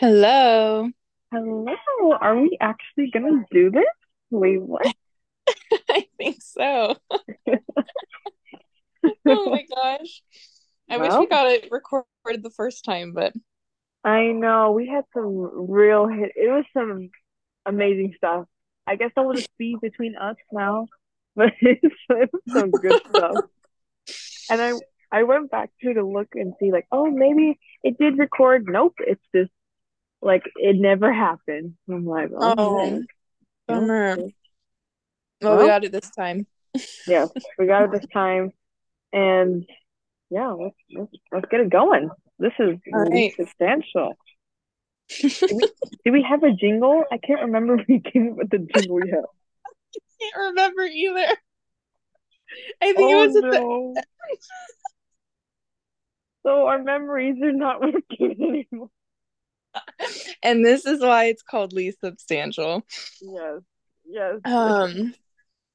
Hello. Hello, are we actually gonna do this? Wait, what? I think so. Oh my gosh. I wish we got it recorded the first time, but I know we had some real hit. It was some amazing stuff. I guess I will just be between us now, but it's, it was some good stuff. And I I went back to to look and see like, oh, maybe it did record. Nope, it's just like it never happened. I'm like, oh oh, bummer. Oh, well, we got it this time. yes, we got it this time, and yeah, let's let's, let's get it going. This is really right. substantial. Do we do we have a jingle? I can't remember if we came up with the jingle yet. I can't remember either. I think it Oh was at the. So our memories are not working anymore. and this is why it's called least substantial. Yes. Yes. Um,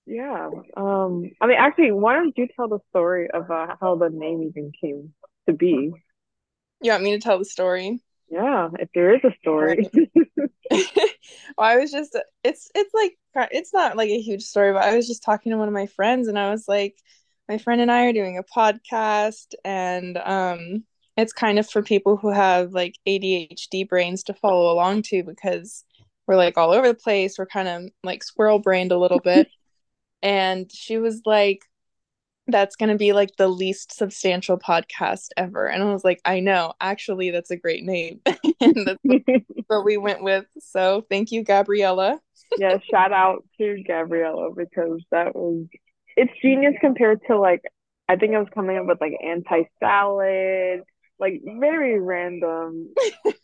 Yeah. Um I mean actually why don't you tell the story of uh, how the name even came to be? you want me to tell the story? Yeah, if there is a story. Well, I was just it's it's like it's not like a huge story, but I was just talking to one of my friends and I was like, my friend and I are doing a podcast and um it's kind of for people who have like ADHD brains to follow along to because we're like all over the place. We're kind of like squirrel brained a little bit. And she was like, that's going to be like the least substantial podcast ever. And I was like, I know, actually, that's a great name. and that's what we went with. So thank you, Gabriella. Yeah, shout out to Gabriella because that was it's genius compared to like I think I was coming up with like anti-salad, like very random,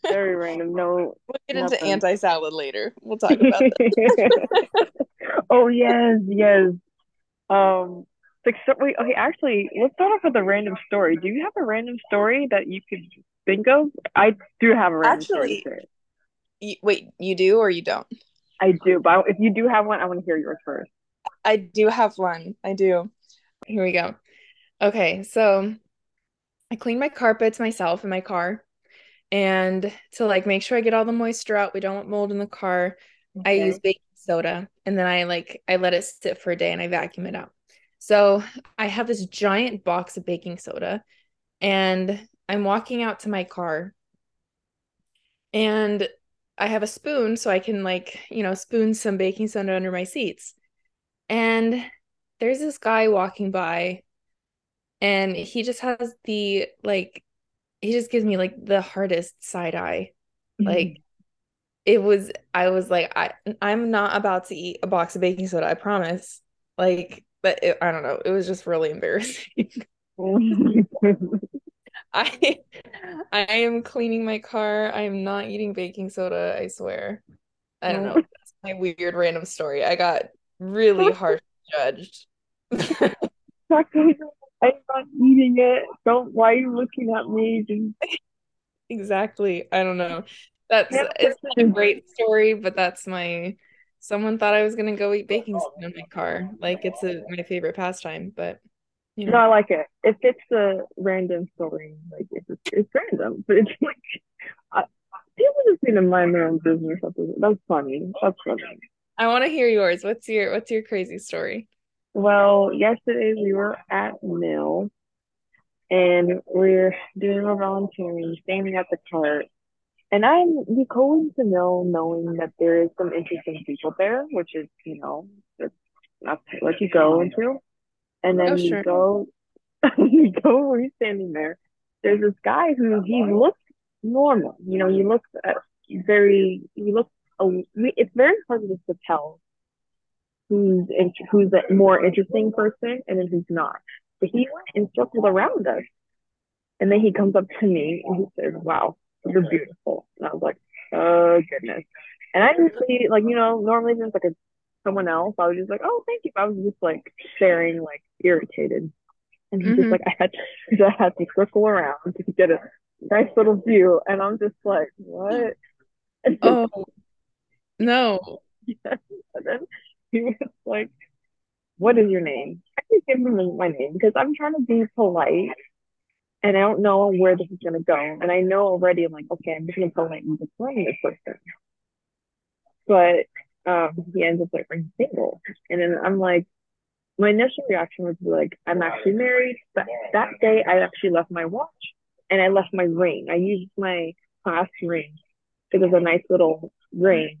very random. No, We'll get into anti salad later. We'll talk about that. Oh yes, yes. Um, like so, wait, okay, actually, let's start off with a random story. Do you have a random story that you could think of? I do have a random story Actually, share. you, wait, you do or you don't? I do, but I- if you do have one, I want to hear yours first. I do have one. I do. Here we go. Okay, so I clean my carpets myself in my car. And to like make sure I get all the moisture out, we don't want mold in the car. I use baking soda and then I like I let it sit for a day and I vacuum it out. So I have this giant box of baking soda and I'm walking out to my car and I have a spoon so I can like, you know, spoon some baking soda under my seats. And there's this guy walking by and he just has the like he just gives me like the hardest side eye. Like it was I was like I I'm not about to eat a box of baking soda, I promise. Like but it, I don't know, it was just really embarrassing. I I am cleaning my car. I am not eating baking soda, I swear. I don't know. That's my weird random story. I got really harsh judged. I'm not eating it. Don't. Why are you looking at me? Just Exactly. I don't know. That's it's not a great story, but that's my someone thought I was gonna go eat baking soda in my car. Like it's a my favorite pastime, but you No, know. I like it. It fits the random story. Like it's it's random, but it's like I, people just need to mind their own business. That's funny. That's funny. I want to hear yours. What's your what's your crazy story? Well, yesterday we were at Mill and we're doing our volunteering, standing at the cart. And I'm we go into Mill knowing that there is some interesting people there, which is, you know, it's not what you go into. And Oh, then we sure. go, we go, we're standing there. There's this guy who he looks normal. You know, he looks uh, very, he looks, it's very hard to tell who's in, who's a more interesting person and then who's not. But he went and circled around us. And then he comes up to me and he says, Wow, you're beautiful. And I was like, Oh goodness. And I usually like, you know, normally it's like a someone else, I was just like, Oh, thank you. I was just like staring, like irritated. And he's just hmm like, I had to, I had to circle around to get a nice little view. And I'm just like, What? Oh, no. and then he was like, What is your name? I just give him my name because I'm trying to be polite and I don't know where this is gonna go. And I know already, I'm like, okay, I'm just gonna politely decline this person. But um, he ends up like being single, and then I'm like, my initial reaction was like, I'm actually married, but that day I actually left my watch and I left my ring. I used my class ring. It was a nice little ring,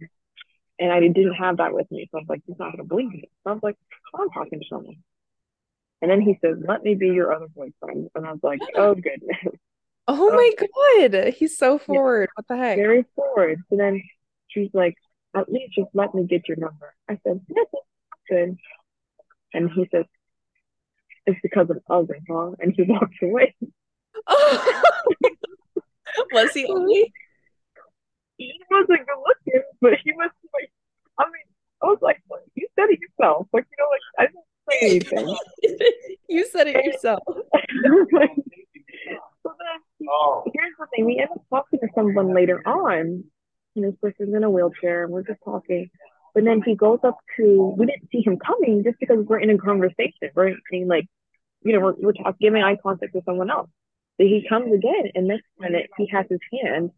and I didn't have that with me. So I was like, he's not gonna believe me. So I was like, oh, I'm talking to someone. And then he says, "Let me be your other boyfriend." And I was like, "Oh goodness." Oh my god, he's so forward. What the heck? Very forward. So then she's like, "At least just let me get your number." I said, "Yes, good." And he says, "It's because of others, huh?" And he walks away. Was he ugly? He wasn't good looking, but he was like, I mean, I was like, you said it yourself. Like, you know, like I didn't say anything. you said it yourself. so then, oh. here's the thing: we end up talking to someone later on, and this person's in a wheelchair, and we're just talking. But then he goes up to, we didn't see him coming just because we're in a conversation. We're saying like, you know, we're, we're talking, giving eye contact with someone else. So he comes again, and next minute he has his hand,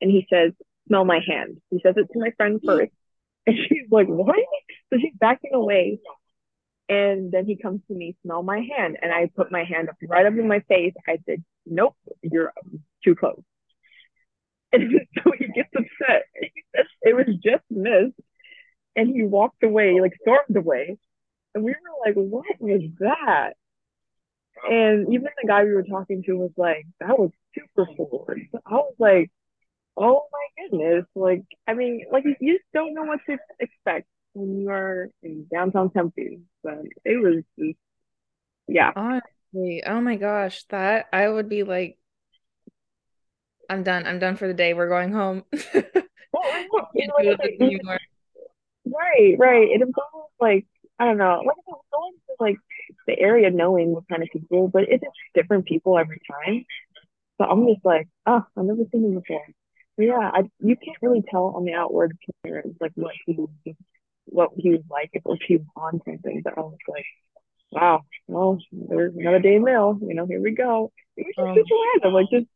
and he says, "Smell my hand." He says it to my friend first, and she's like, "What?" So she's backing away, and then he comes to me, "Smell my hand," and I put my hand up right up in my face. I said, "Nope, you're um, too close." And so he gets upset. He says it was just missed, and he walked away, like stormed away, and we were like, "What was that?" And even the guy we were talking to was like, that was super forward. I was like, oh my goodness. Like, I mean, like you just don't know what to expect when you are in downtown Tempe. But it was just, yeah. Honestly, oh my gosh, that I would be like, I'm done. I'm done for the day. We're going home. well, right, right. It involves like I don't know, like going to like the area knowing what kind of people, but it's different people every time. So I'm just like, oh, I've never seen him before. Yeah, I, you can't really tell on the outward appearance like what he what he was like if he was on something. But I was like, wow, well, there's another day mail. You know, here we go. It was just um, super random. Like just,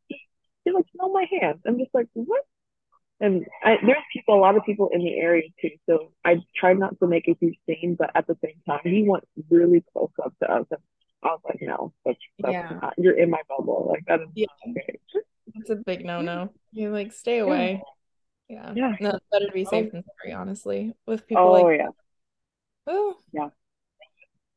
just like smell my hands. I'm just like, what? And I, there's people, a lot of people in the area too. So I tried not to make a huge scene, but at the same time, he went really close up to us. And I was like, no, that's, that's yeah. not, you're in my bubble. Like that is yeah. okay. It's a big no no. You like stay away. Yeah. Yeah. No, it's better to be safe oh. than sorry, honestly. With people oh, like yeah. Oh. Yeah.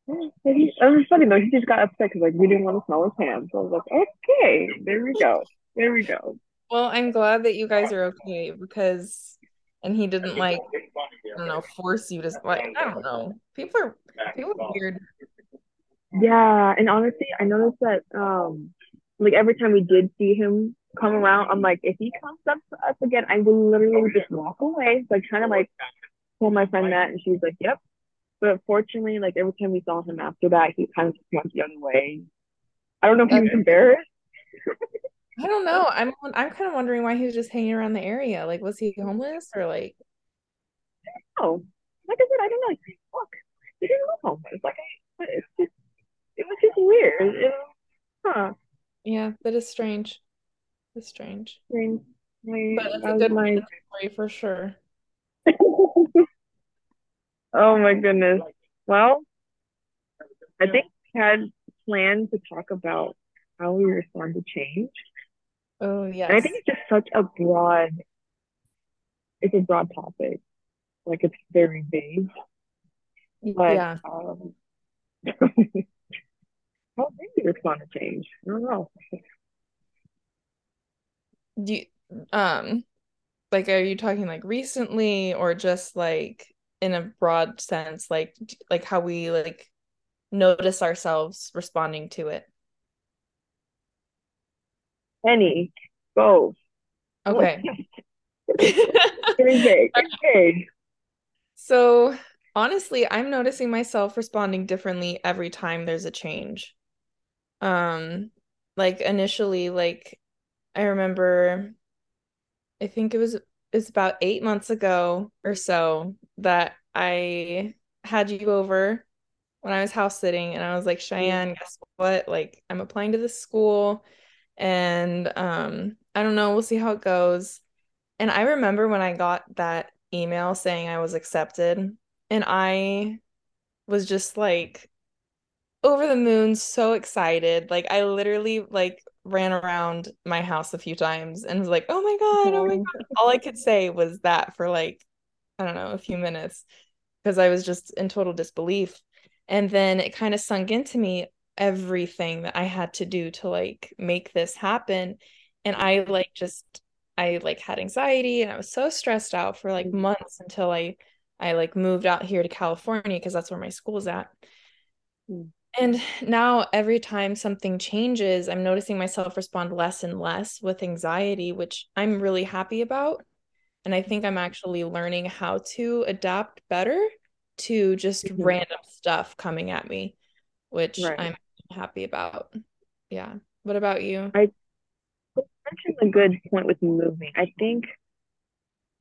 It was funny though. He just got upset because like we didn't want to smell his hands. So I was like, okay, there we go, there we go. Well, I'm glad that you guys are okay because, and he didn't like, I don't know, force you to like. I don't know. People are people are weird. Yeah, and honestly, I noticed that um, like every time we did see him come around, I'm like, if he comes up to us again, I will literally just walk away. Like kind of like told my friend that, and she's like, yep. But fortunately, like every time we saw him after that, he kind of just went the other way. I don't know if he was embarrassed. I don't know. I'm I'm kind of wondering why he was just hanging around the area. Like, was he homeless or like? Oh, like I said, I don't know. Look, he didn't look homeless. Like, I, it's just, it was just weird. It, huh? Yeah, that is strange. Strange. Strange. My, but it's a good my... story for sure. oh my goodness. Well, I think we had planned to talk about how we respond to change. Oh yeah. I think it's just such a broad it's a broad topic. Like it's very vague. But yeah. um how do you respond to change? I don't know. Do you um like are you talking like recently or just like in a broad sense like like how we like notice ourselves responding to it any, both. Okay. Okay. So honestly, I'm noticing myself responding differently every time there's a change. Um, like initially, like I remember, I think it was it's about eight months ago or so that I had you over when I was house sitting, and I was like, Cheyenne, guess what? Like I'm applying to this school And um, I don't know, we'll see how it goes. And I remember when I got that email saying I was accepted, and I was just like over the moon, so excited. Like I literally like ran around my house a few times and was like, "Oh my God, oh my God." All I could say was that for like I don't know, a few minutes because I was just in total disbelief. And then it kind of sunk into me everything that I had to do to like make this happen. And I like just I like had anxiety and I was so stressed out for like months until I I like moved out here to California because that's where my school's at. Mm. And now every time something changes, I'm noticing myself respond less and less with anxiety, which I'm really happy about. And I think I'm actually learning how to adapt better to just mm-hmm. random stuff coming at me, which right. I'm happy about. Yeah. What about you? I mentioned a good point with moving. I think,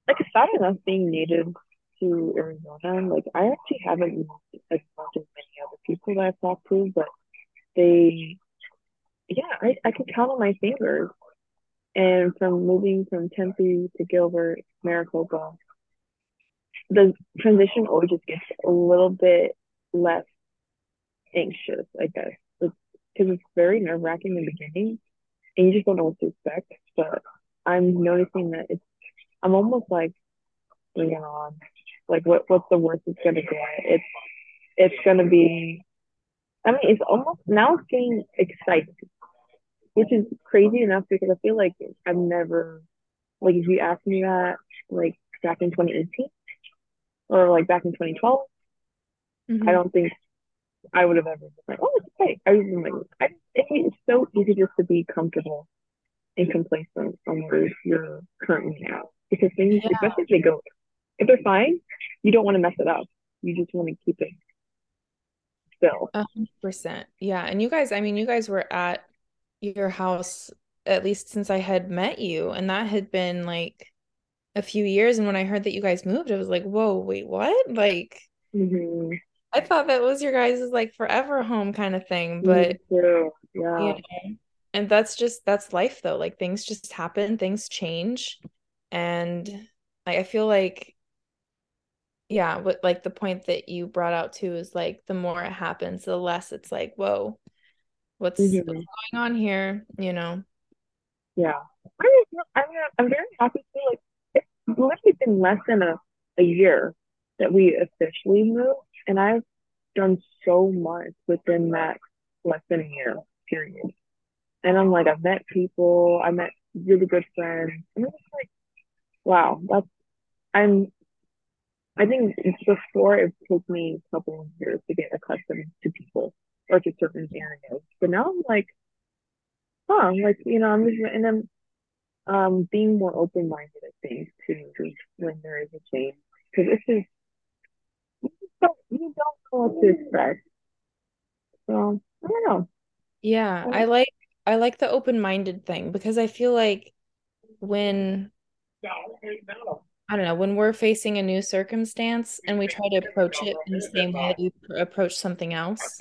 like, aside enough being native to Arizona, like, I actually haven't moved as much as many other people that I've talked to, but they, yeah, I, I can count on my fingers. And from moving from Tempe to Gilbert, Maricopa, the transition always just gets a little bit less anxious, I guess, because it's, it's very nerve wracking in the beginning, and you just don't know what to expect. But I'm noticing that it's, I'm almost like, it on, like what what's the worst it's gonna get? It's it's gonna be. I mean, it's almost now it's getting exciting, which is crazy enough because I feel like I've never, like, if you asked me that, like back in 2018, or like back in 2012, mm-hmm. I don't think I would have ever been like, oh, it's okay. I was like, I, it's so easy just to be comfortable and complacent on where you're currently at because things, yeah. especially if they go, if they're fine, you don't want to mess it up. You just want to keep it still. A hundred percent. Yeah. And you guys, I mean, you guys were at your house at least since I had met you, and that had been like a few years. And when I heard that you guys moved, I was like, whoa, wait, what? Like, mm-hmm. I thought that was your guys' like forever home kind of thing. But, yeah. And that's just, that's life though. Like, things just happen, things change. And like, I feel like, yeah, what like the point that you brought out too is like the more it happens, the less it's like, whoa, what's, mm-hmm. what's going on here? You know? Yeah. I mean, I'm, I'm very happy to like it's literally been less than a, a year that we officially moved, and I've done so much within that less than a year period. And I'm like, I've met people, I met really good friends, and like, wow, that's I'm. I think before it took me a couple of years to get accustomed to people or to certain areas, but now I'm like, huh, like you know, I'm just and then um, being more open minded, I think, to when there is a change. Because this is, you don't, you don't know what to expect. So, I don't know. Yeah, I like I like the open minded thing because I feel like when I don't know, when we're facing a new circumstance and we try to approach it in the same way that we approach something else,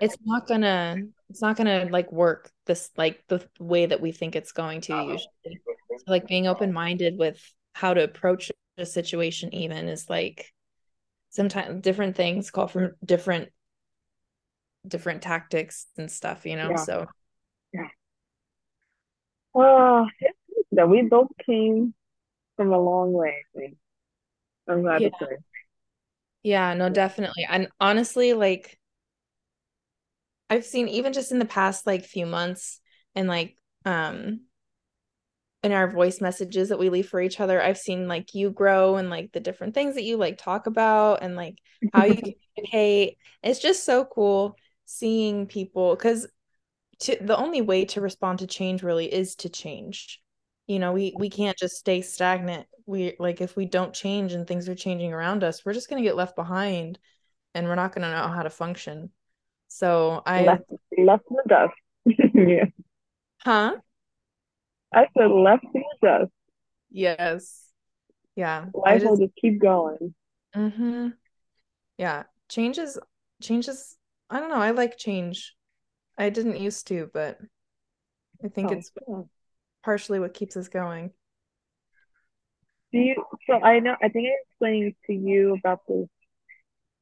it's not gonna it's not gonna like work this like the way that we think it's going to uh-huh. usually. So, like being open minded with how to approach a situation even is like sometimes different things call for different different tactics and stuff, you know. Yeah. So yeah. Uh, well, that we both came from a long way. I'm glad yeah. to say. Yeah, no, definitely. And honestly, like I've seen even just in the past like few months and like um in our voice messages that we leave for each other, I've seen like you grow and like the different things that you like talk about and like how you communicate. It's just so cool seeing people because to the only way to respond to change really is to change you know we we can't just stay stagnant. We like if we don't change and things are changing around us we're just going to get left behind and we're not going to know how to function. So i left, left in the dust. Yeah huh? I said left in the dust. Yes. Yeah life just, will just keep going. Mm-hmm. Yeah changes changes i don't know i like change. I didn't used to but I think Oh, it's. Partially what keeps us going. Partially what keeps us going. Do you, so I know, I think I explained to you about this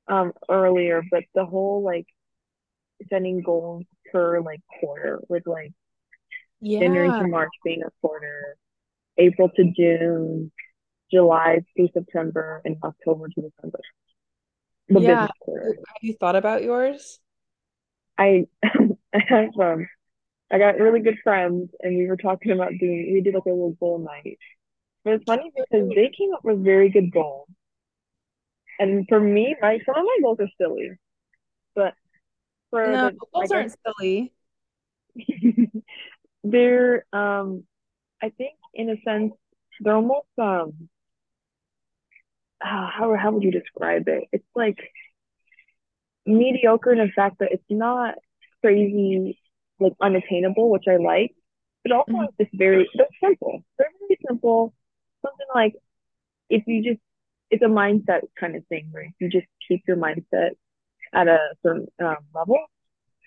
um earlier, but the whole like setting goals per like quarter with like January Yeah. to March being a quarter, April to June, July to September, and October to December, the Yeah. business quarter. Have you thought about yours? I I have um I got really good friends and we were talking about doing we did like a little goal night. But it's funny because they came up with very good goals. And for me, right, some of my goals are silly. But for No, the goals guess aren't silly. they're um I think in a sense they're almost um ah, how how would you describe it? It's like mediocre in the fact that it's not crazy like unattainable, which I like, but also Mhm. it's just very they're simple. They're very simple. Something like if you just it's a mindset kind of thing where you just keep your mindset at a certain um, level,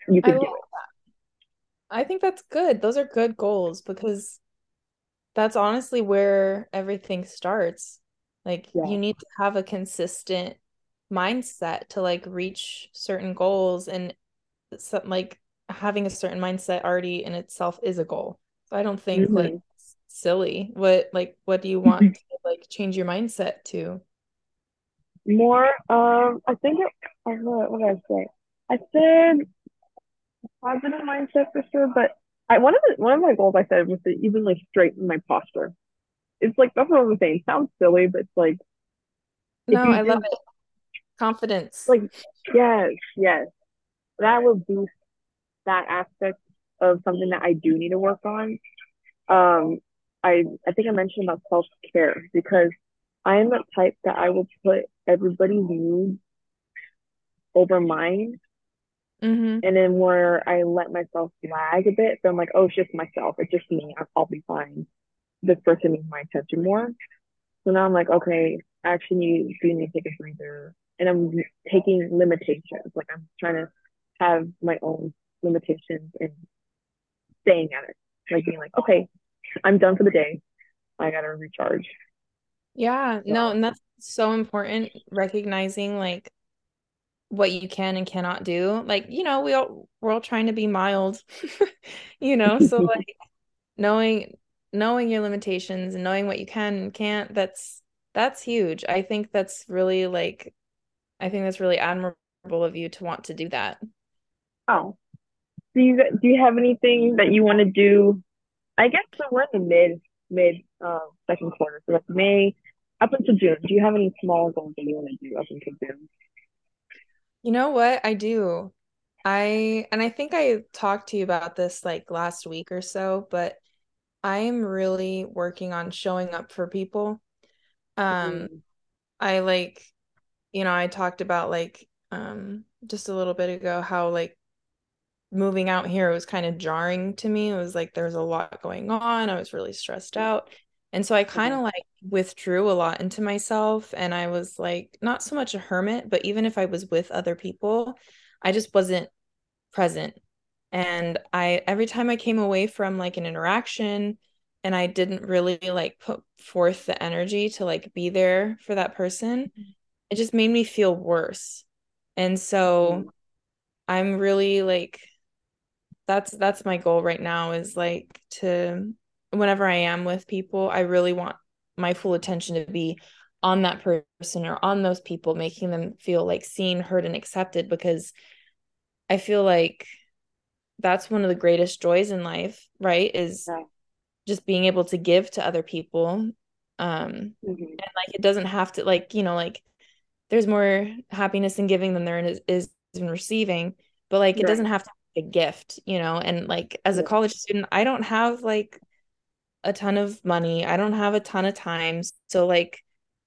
you could do love, I think that's good. Those are good goals because that's honestly where everything starts. Like. Yeah. you need to have a consistent mindset to like reach certain goals and something like having a certain mindset already in itself is a goal. So I don't think like hmm it's silly. What like what do you want to like change your mindset to? More, um, I think it, I what, what did I say? I said positive mindset for sure, but I one of the one of my goals I said was to even like straighten my posture. It's like that's what I'm saying. It sounds silly, but it's like No, I love it. Confidence. like yes, yes, that would boost that aspect of something that I do need to work on. Um, I I think I mentioned about self care because I am the type that I will put everybody's needs over mine, Mm-hmm. and then where I let myself lag a bit, so I'm like, oh, it's just myself, it's just me, I'll, be fine. This person needs my attention more. So now I'm like, okay, I actually need, do need to take a breather, and I'm taking limitations. Like I'm trying to have my own limitations and staying at it, like being like, okay, I'm done for the day. I gotta recharge. Yeah, no, and that's so important, recognizing like what you can and cannot do. Like, you know, we all we're all trying to be mild, you know, so like knowing knowing your limitations and knowing what you can and can't, that's that's huge. I think that's really like I think that's really admirable of you to want to do that. Oh, do you do you have anything that you want to do? I guess so we're in the mid mid uh, second quarter, so that's May up until June. Do you have any small goals that you want to do up until June? You know what? I do. I and I think I talked to you about this like last week or so, but I am really working on showing up for people. Um, Mm, I like, you know, I talked about like um just a little bit ago how like moving out here was kind of jarring to me. It was like there's a lot going on. I was really stressed out. And so I kind of like withdrew a lot into myself and I was like not so much a hermit, but even if I was with other people, I just wasn't present. And I every time I came away from like an interaction and I didn't really like put forth the energy to like be there for that person, mm-hmm. it just made me feel worse. And so I'm really like that's that's my goal right now is like to whenever I am with people, I really want my full attention to be on that person or on those people, making them feel like seen, heard, and accepted because I feel like that's one of the greatest joys in life, right? Is yeah. just being able to give to other people. Um, hmm and like it doesn't have to like, you know, like there's more happiness in giving than there is, is in receiving, but like it doesn't have to a gift, you know. And like as a college student, I don't have like a ton of money. I don't have a ton of time. So like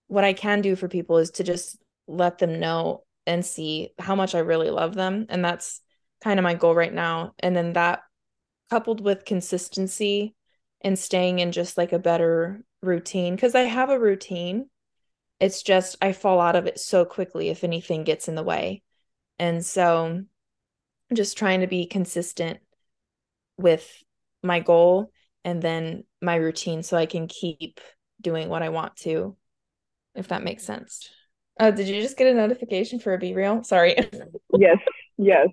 what I can do for people is to just let them know and see how much I really love them. And that's kind of my goal right now. And then that coupled with consistency and staying in just like a better routine because I have a routine. It's just I fall out of it so quickly if anything gets in the way. And so just trying to be consistent with my goal and then my routine so I can keep doing what I want to, if that makes sense. Oh, did you just get a notification for a BeReal? Sorry. yes, yes.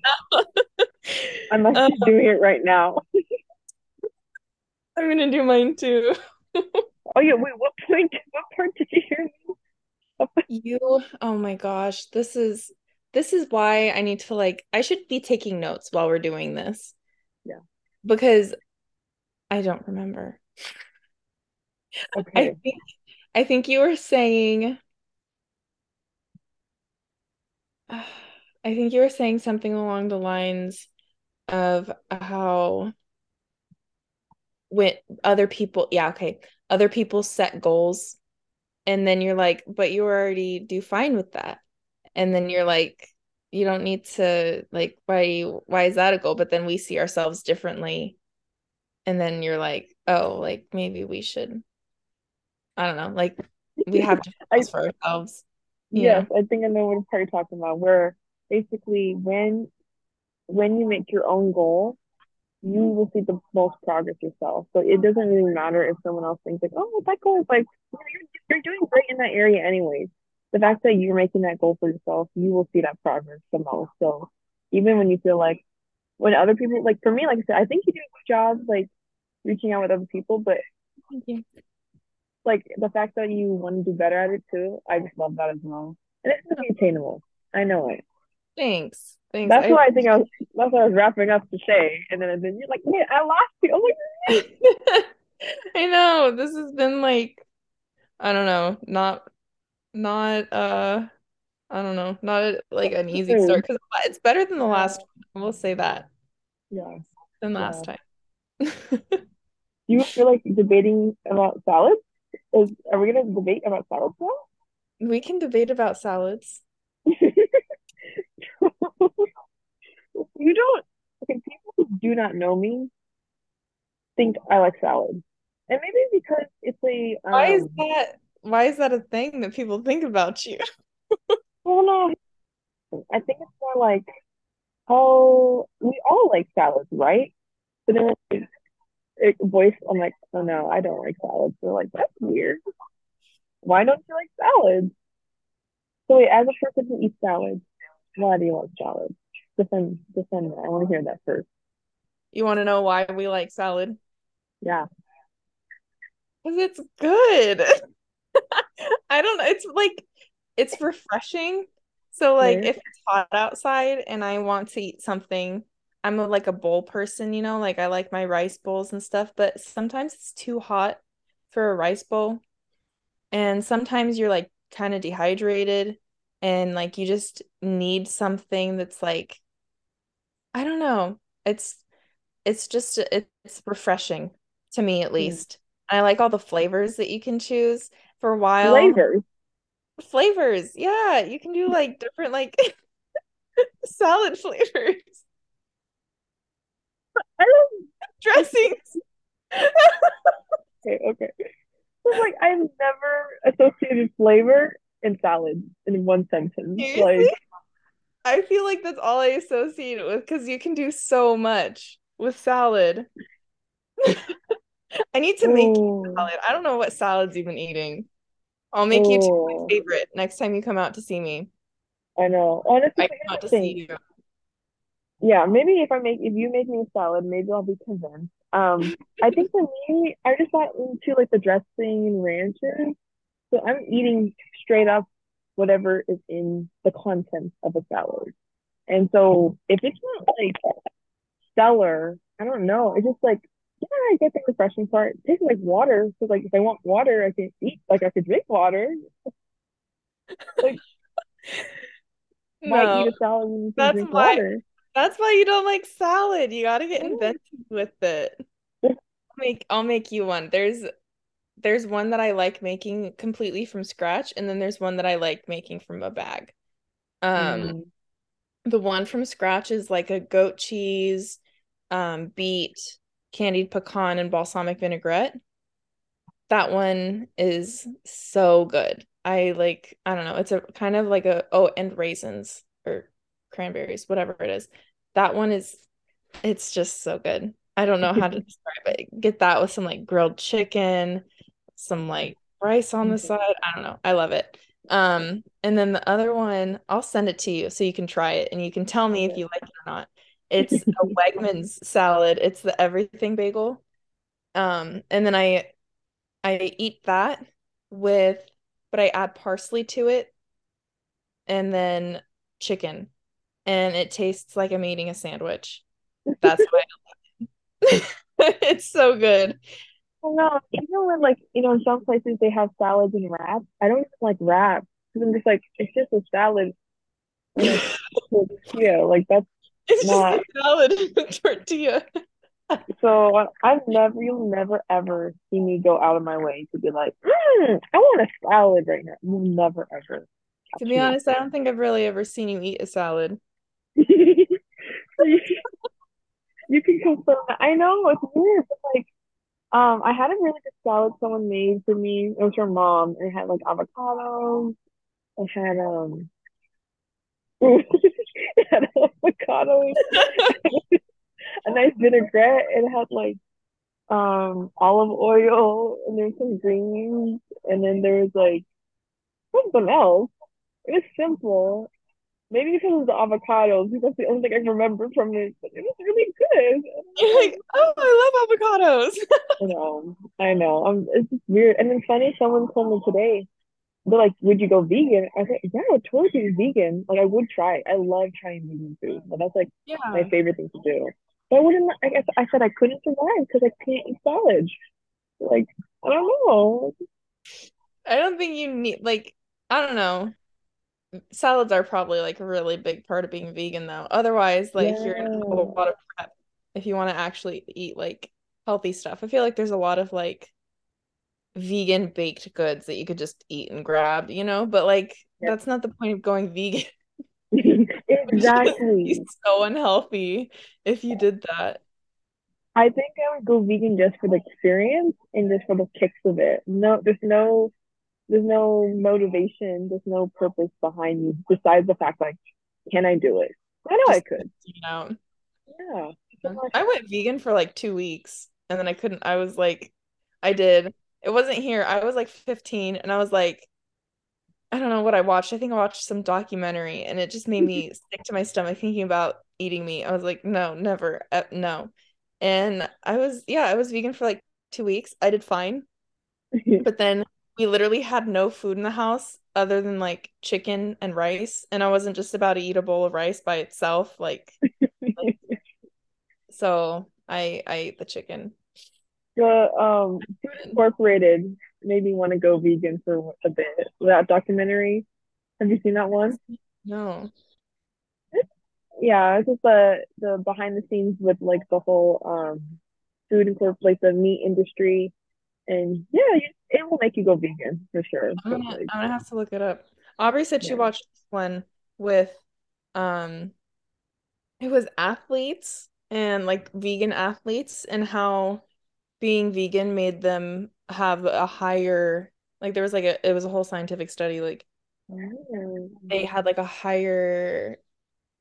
I'm actually um, doing it right now. I'm gonna do mine too. oh yeah, wait, what point what part did you hear you oh my gosh, this is this is why I need to like I should be taking notes while we're doing this. Yeah. Because I don't remember. Okay. I think I think you were saying I think you were saying something along the lines of how when other people yeah okay other people set goals and then you're like but you already do fine with that and then you're like you don't need to like why why is that a goal? But then we see ourselves differently. And then you're like oh like maybe we should i don't know like we have to I, for ourselves. Yes know? i think i know what part you're talking about where basically when when you make your own goal you mm-hmm. will see the most progress yourself. So it doesn't really matter if someone else thinks like oh that goal is like you're, you're doing great in that area anyways the fact that you're making that goal for yourself you will see that progress the most. So even when you feel like when other people like for me like i said i think you do a good job like reaching out with other people but thank you. like the fact that you want to do better at it too i just love that as well. And it's gonna attainable. I know it. Thanks. Thanks. That's I, why i think i was that's what i was wrapping up to say. And then, and then you're like man i lost you. Oh I'm like i know. This has been like i don't know not not uh I don't know, not a, like an easy start because it's better than the last one. We'll say that. Yeah. Than last yeah. time. you feel like debating about salads? Is are we gonna debate about salads now? We can debate about salads. you don't okay, people who do not know me think I like salad. And maybe because it's a um, why is um, that why is that a thing that people think about you? well no I think it's more like oh we all like salads, right? But then it's it, voice, I'm like, oh no, I don't like salads. They're like, that's weird. Why don't you like salads? So wait, as a person who eats salads, why do you like salads? Defend, defend that. I want to hear that first. You want to know why we like salad? Yeah. Because it's good. I don't know. It's like, it's refreshing. So, like, if it's hot outside and I want to eat something I'm a, like a bowl person, you know, like I like my rice bowls and stuff, but sometimes it's too hot for a rice bowl. And sometimes you're like kind of dehydrated and like you just need something that's like I don't know. It's it's just it's refreshing to me at hmm. least. Mm. I like all the flavors that you can choose for a while. Flavors. Flavors. Yeah, you can do like different like salad flavors. I don't dressings. okay, okay. Like I've never associated flavor and salad in one sentence. Like I feel like that's all I associate it with because you can do so much with salad. I need to make oh. salad. I don't know what salad's even eating. I'll make you my favorite next time you come out to see me. I know. Honestly, I come out to see you yeah, maybe if I make if you make me a salad, maybe I'll be convinced. Um, I think for me, I just got into like the dressing and ranches, so I'm eating straight up whatever is in the content of a salad. And so if it's not like stellar, I don't know. It's just like yeah, I get the refreshing part. It tastes like water. Because like if I want water, I can eat like I could drink water. like no, why eat a salad when you can drink why, water? That's why you don't like salad. You got to get inventive with it. I'll make I'll make you one. There's there's one that I like making completely from scratch and then there's one that I like making from a bag. Um mm. the one from scratch is like a goat cheese, um beet, candied pecan and balsamic vinaigrette. That one is so good. I like I don't know, it's a kind of like a oh and raisins or cranberries, whatever it is. That one is it's just so good. I don't know how to describe it. Get that with some like grilled chicken, some like rice on the side. I don't know. I love it. Um, and then the other one, I'll send it to you so you can try it and you can tell me if you like it or not. It's a Wegmans salad. It's the everything bagel. Um, and then I I eat that with but I add parsley to it and then chicken. And it tastes like I'm eating a sandwich. That's why I love it. it's so good. Oh no, even when like you know in some places they have salads and wraps. I don't even like wraps because I'm just like it's just a salad. And tortilla, like that's It's not. just a salad tortilla. So I've never, you'll never ever see me go out of my way to be like, mm, I want a salad right now. You'll never ever. To be honest, I don't think I've really ever seen you eat a salad. you, can confirm that. I know it's weird, but like, um, I had a really good salad someone made for me. It was from mom. and It had like avocados. It had um, had avocados, a nice vinaigrette. It had like um olive oil, and there's some greens, and then there was like something else. It was simple. Maybe because of the avocados, because that's the only thing I can remember from it. But it was really good. You're like, oh, I love avocados. I know, I know. Um, it's just weird. And then funny, someone told me today, they're like, "Would you go vegan?" I said, "Yeah, I would totally be vegan. Like, I would try. I love trying vegan food. But that's like Yeah. my favorite thing to do. But I wouldn't. I guess I said I couldn't survive because I can't eat salad. Like, I don't know. I don't think you need like I don't know. Salads are probably like a really big part of being vegan though. Otherwise, like you're in a Yeah. whole lot of prep if you want to actually eat like healthy stuff. I feel like there's a lot of like vegan baked goods that you could just eat and grab, you know? But like Yeah. that's not the point of going vegan. Exactly. so unhealthy if you did that. I think I would go vegan just for the experience and just for the kicks of it. No, there's no, there's no motivation. There's no purpose behind you besides the fact like, can I do it? I know I could. you know. Yeah. I went vegan for like two weeks and then I couldn't. I was like, I did. It wasn't here. I was like 15 and I was like, I don't know what I watched. I think I watched some documentary and it just made me sick to my stomach thinking about eating meat. I was like, no, never, uh, no. And I was, yeah, I was vegan for like two weeks. I did fine. But then we literally had no food in the house other than like chicken and rice. And I wasn't just about to eat a bowl of rice by itself. Like, so I I ate the chicken. The um Food Incorporated made me want to go vegan for a bit. That documentary. Have you seen that one? No. Yeah, it's just the the behind the scenes with like the whole um food incorp like the meat industry, and yeah, it will make you go vegan for sure. I'm gonna like, I'm gonna have to look it up. Aubrey said she watched this one with um it was athletes and like vegan athletes and how being vegan made them have a higher like there was like a it was a whole scientific study like Oh. they had like a higher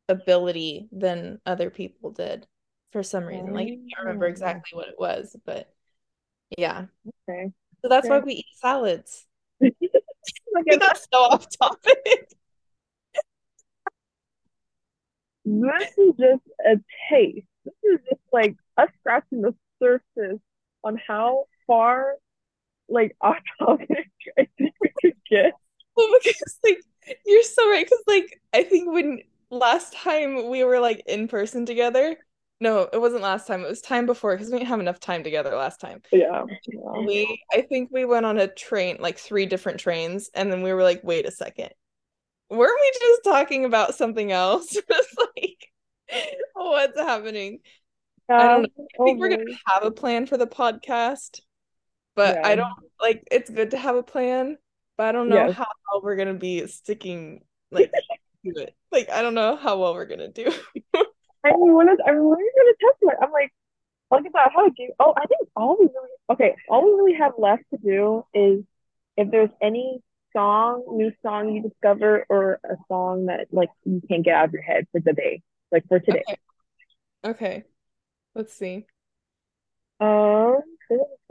ability than other people did for some reason. Like I can't remember Oh, exactly what it was, but yeah. okay. So that's why we eat salads. Like We got so off topic. This is just a taste. This is just like us scratching the surface on how far like off topic I think we could get. Oh well, because like you're so right. Because like I think when last time we were like in person together, no, it wasn't last time. It was time before because we didn't have enough time together last time. Yeah. yeah. We I think we went on a train, like three different trains, and then we were like, wait a second. Weren't we just talking about something else? It's like, what's happening? I don't know. I think we're gonna have a plan for the podcast, but I don't like it's good to have a plan, but I don't know Yes. how well we're gonna be sticking like to it. Like I don't know how well we're gonna do. I mean, when is, I mean, when are you gonna test it? I'm like, look at that. How do? Oh, I think all we really okay. All we really have left to do is if there's any song, new song you discover, or a song that like you can't get out of your head for the day, like for today. Okay. Okay. Let's see. Um,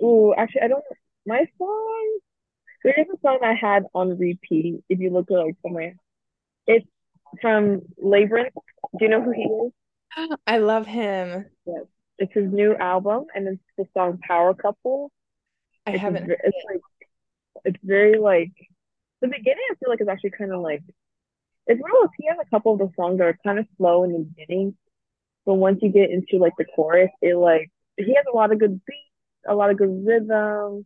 ooh, actually, I don't. My song. There is a song I had on repeat. If you look like somewhere, it's from Labrinth. Do you know who he is? I love him. Yes, it's his new album, and it's the song "Power Couple." I It's, haven't. ve- it's like it's very like the beginning. I feel like it's actually kind of like it's one of those. He has a couple of the songs that are kind of slow in the beginning, but once you get into like the chorus, it like he has a lot of good beats, a lot of good rhythm.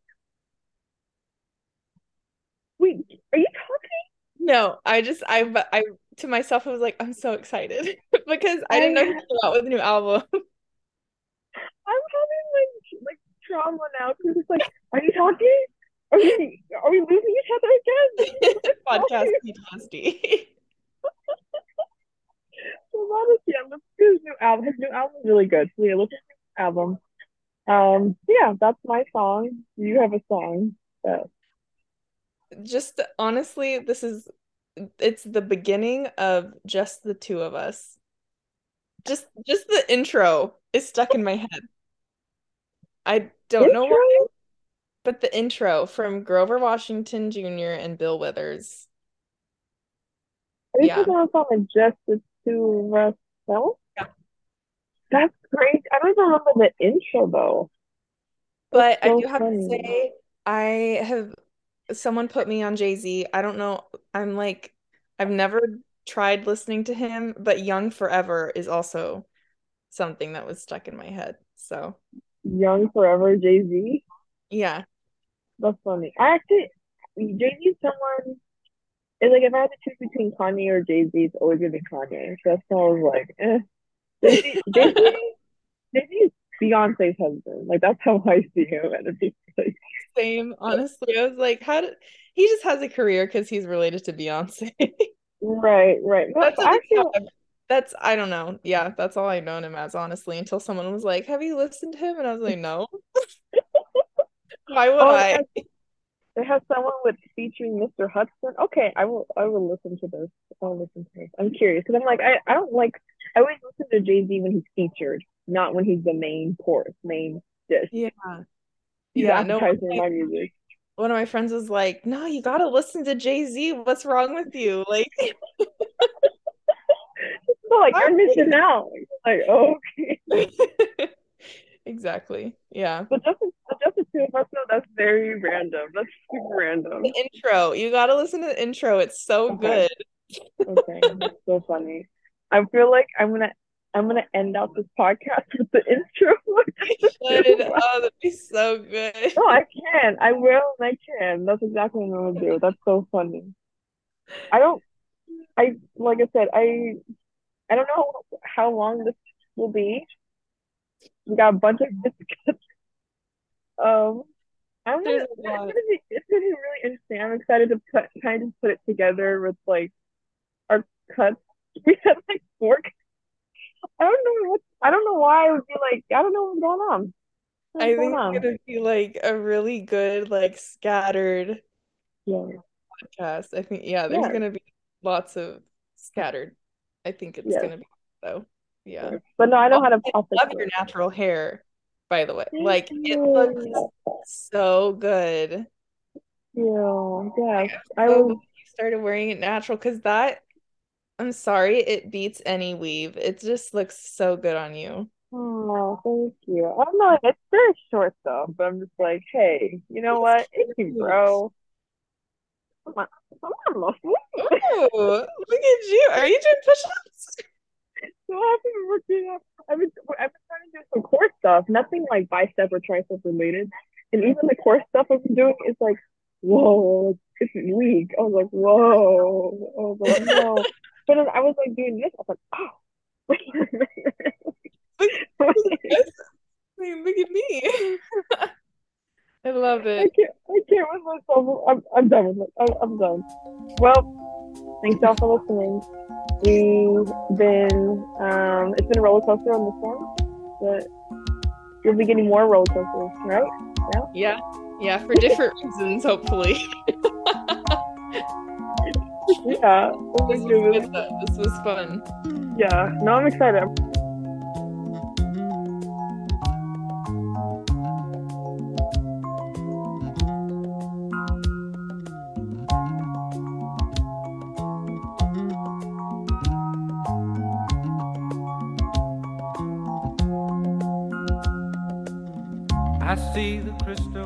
Wait, are you talking? No, I just I but I to myself I was like I'm so excited because I didn't know he came out with a new album. I'm having like like trauma now because it's like, are you talking? Are we are we losing each other again? Podcast. PTSD. So that is yeah, listen to his new album. His new album is really good. So yeah, listen to his album. Um, yeah, that's my song. You have a song. So Just honestly, this is it's the beginning of just the two of us. Just just the intro is stuck in my head. I don't know why, but the intro from Grover Washington Jr. and Bill Withers. Are you Yeah. talking about just the two of us? No? That's great. I don't even remember the intro though. That's But I so do have to say, I have someone put me on Jay-Z. I don't know. I'm like, I've never tried listening to him, but Young Forever is also something that was stuck in my head. So, Young Forever Jay Z. yeah. That's funny. I actually Jay Z someone it's like if I had to choose between Kanye or Jay Z, it's always gonna be Kanye. So that's why I was like, eh. Jay Z is Beyonce's husband. Like that's how I see him like Same, honestly. I was like, how did he just has a career because he's related to Beyonce. right, right. That's the actually. That's I don't know. Yeah, that's all I've known him as, honestly, until someone was like, "Have you listened to him?" And I was like, "No." Why would oh I? it has someone with featuring Mr. Hudson. Okay, I will I will listen to this. I'll listen to this. I'm curious because I'm like I, I don't like I always listen to Jay Z when he's featured, not when he's the main course, main dish. Yeah. He's Yeah, no, my- my music. one of my friends was like, "No, you gotta listen to Jay-Z. What's wrong with you?" Like, So like you're missing out. Like oh, okay. exactly. Yeah. But just just the two of us though, that's very random. That's super random. The intro. You gotta listen to the intro. It's so Okay. good. Okay, that's so funny. I feel like I'm gonna I'm gonna end out this podcast with the intro. Should. Oh, that'd be so good. No, I can. I will and I can. That's exactly what I'm gonna do. That's so funny. I don't I like I said, I I don't know how long this will be. We got a bunch of discuss. Um I'm gonna, it's gonna be it's gonna be really interesting. I'm excited to put kind of put it together with like our cuts. We had like four I don't know what I don't know why I would be like I don't know what's going on. What's I think on? it's gonna be like a really good, like scattered Yeah. podcast. I think, yeah, there's Yeah. gonna be lots of scattered. I think it's Yes. gonna be though. Yeah. But no, I know how to I love your natural hair, by the way. Thank Like it looks so good. Yeah, yes. I So glad you started wearing it natural because that, I'm sorry, it beats any weave. It just looks so good on you. oh, thank you. I don't it's very short though, but I'm just like, hey, you know what? It can cute. grow. Come on, come on, Muffy. Oh, look at you. Are you doing push-ups? So I've been working out. I've been I've been trying to do some core stuff, nothing like bicep or tricep related. And even the core stuff I've been doing is like, whoa, it's weak. I was like, whoa. I was like, no. But then I was like doing this. I was like, oh. Look, look at this. Look at me. I love it. I can't, I can't with myself. I'm, I'm done with it. I'm, I'm done. Well, thanks y'all for listening. We've been, um, it's been a roller coaster on this one, but you'll be getting more roller coasters, right? Yeah. Yeah, yeah, for different reasons, hopefully. yeah, this was, this was fun. Yeah, no, I'm excited. I see the crystal.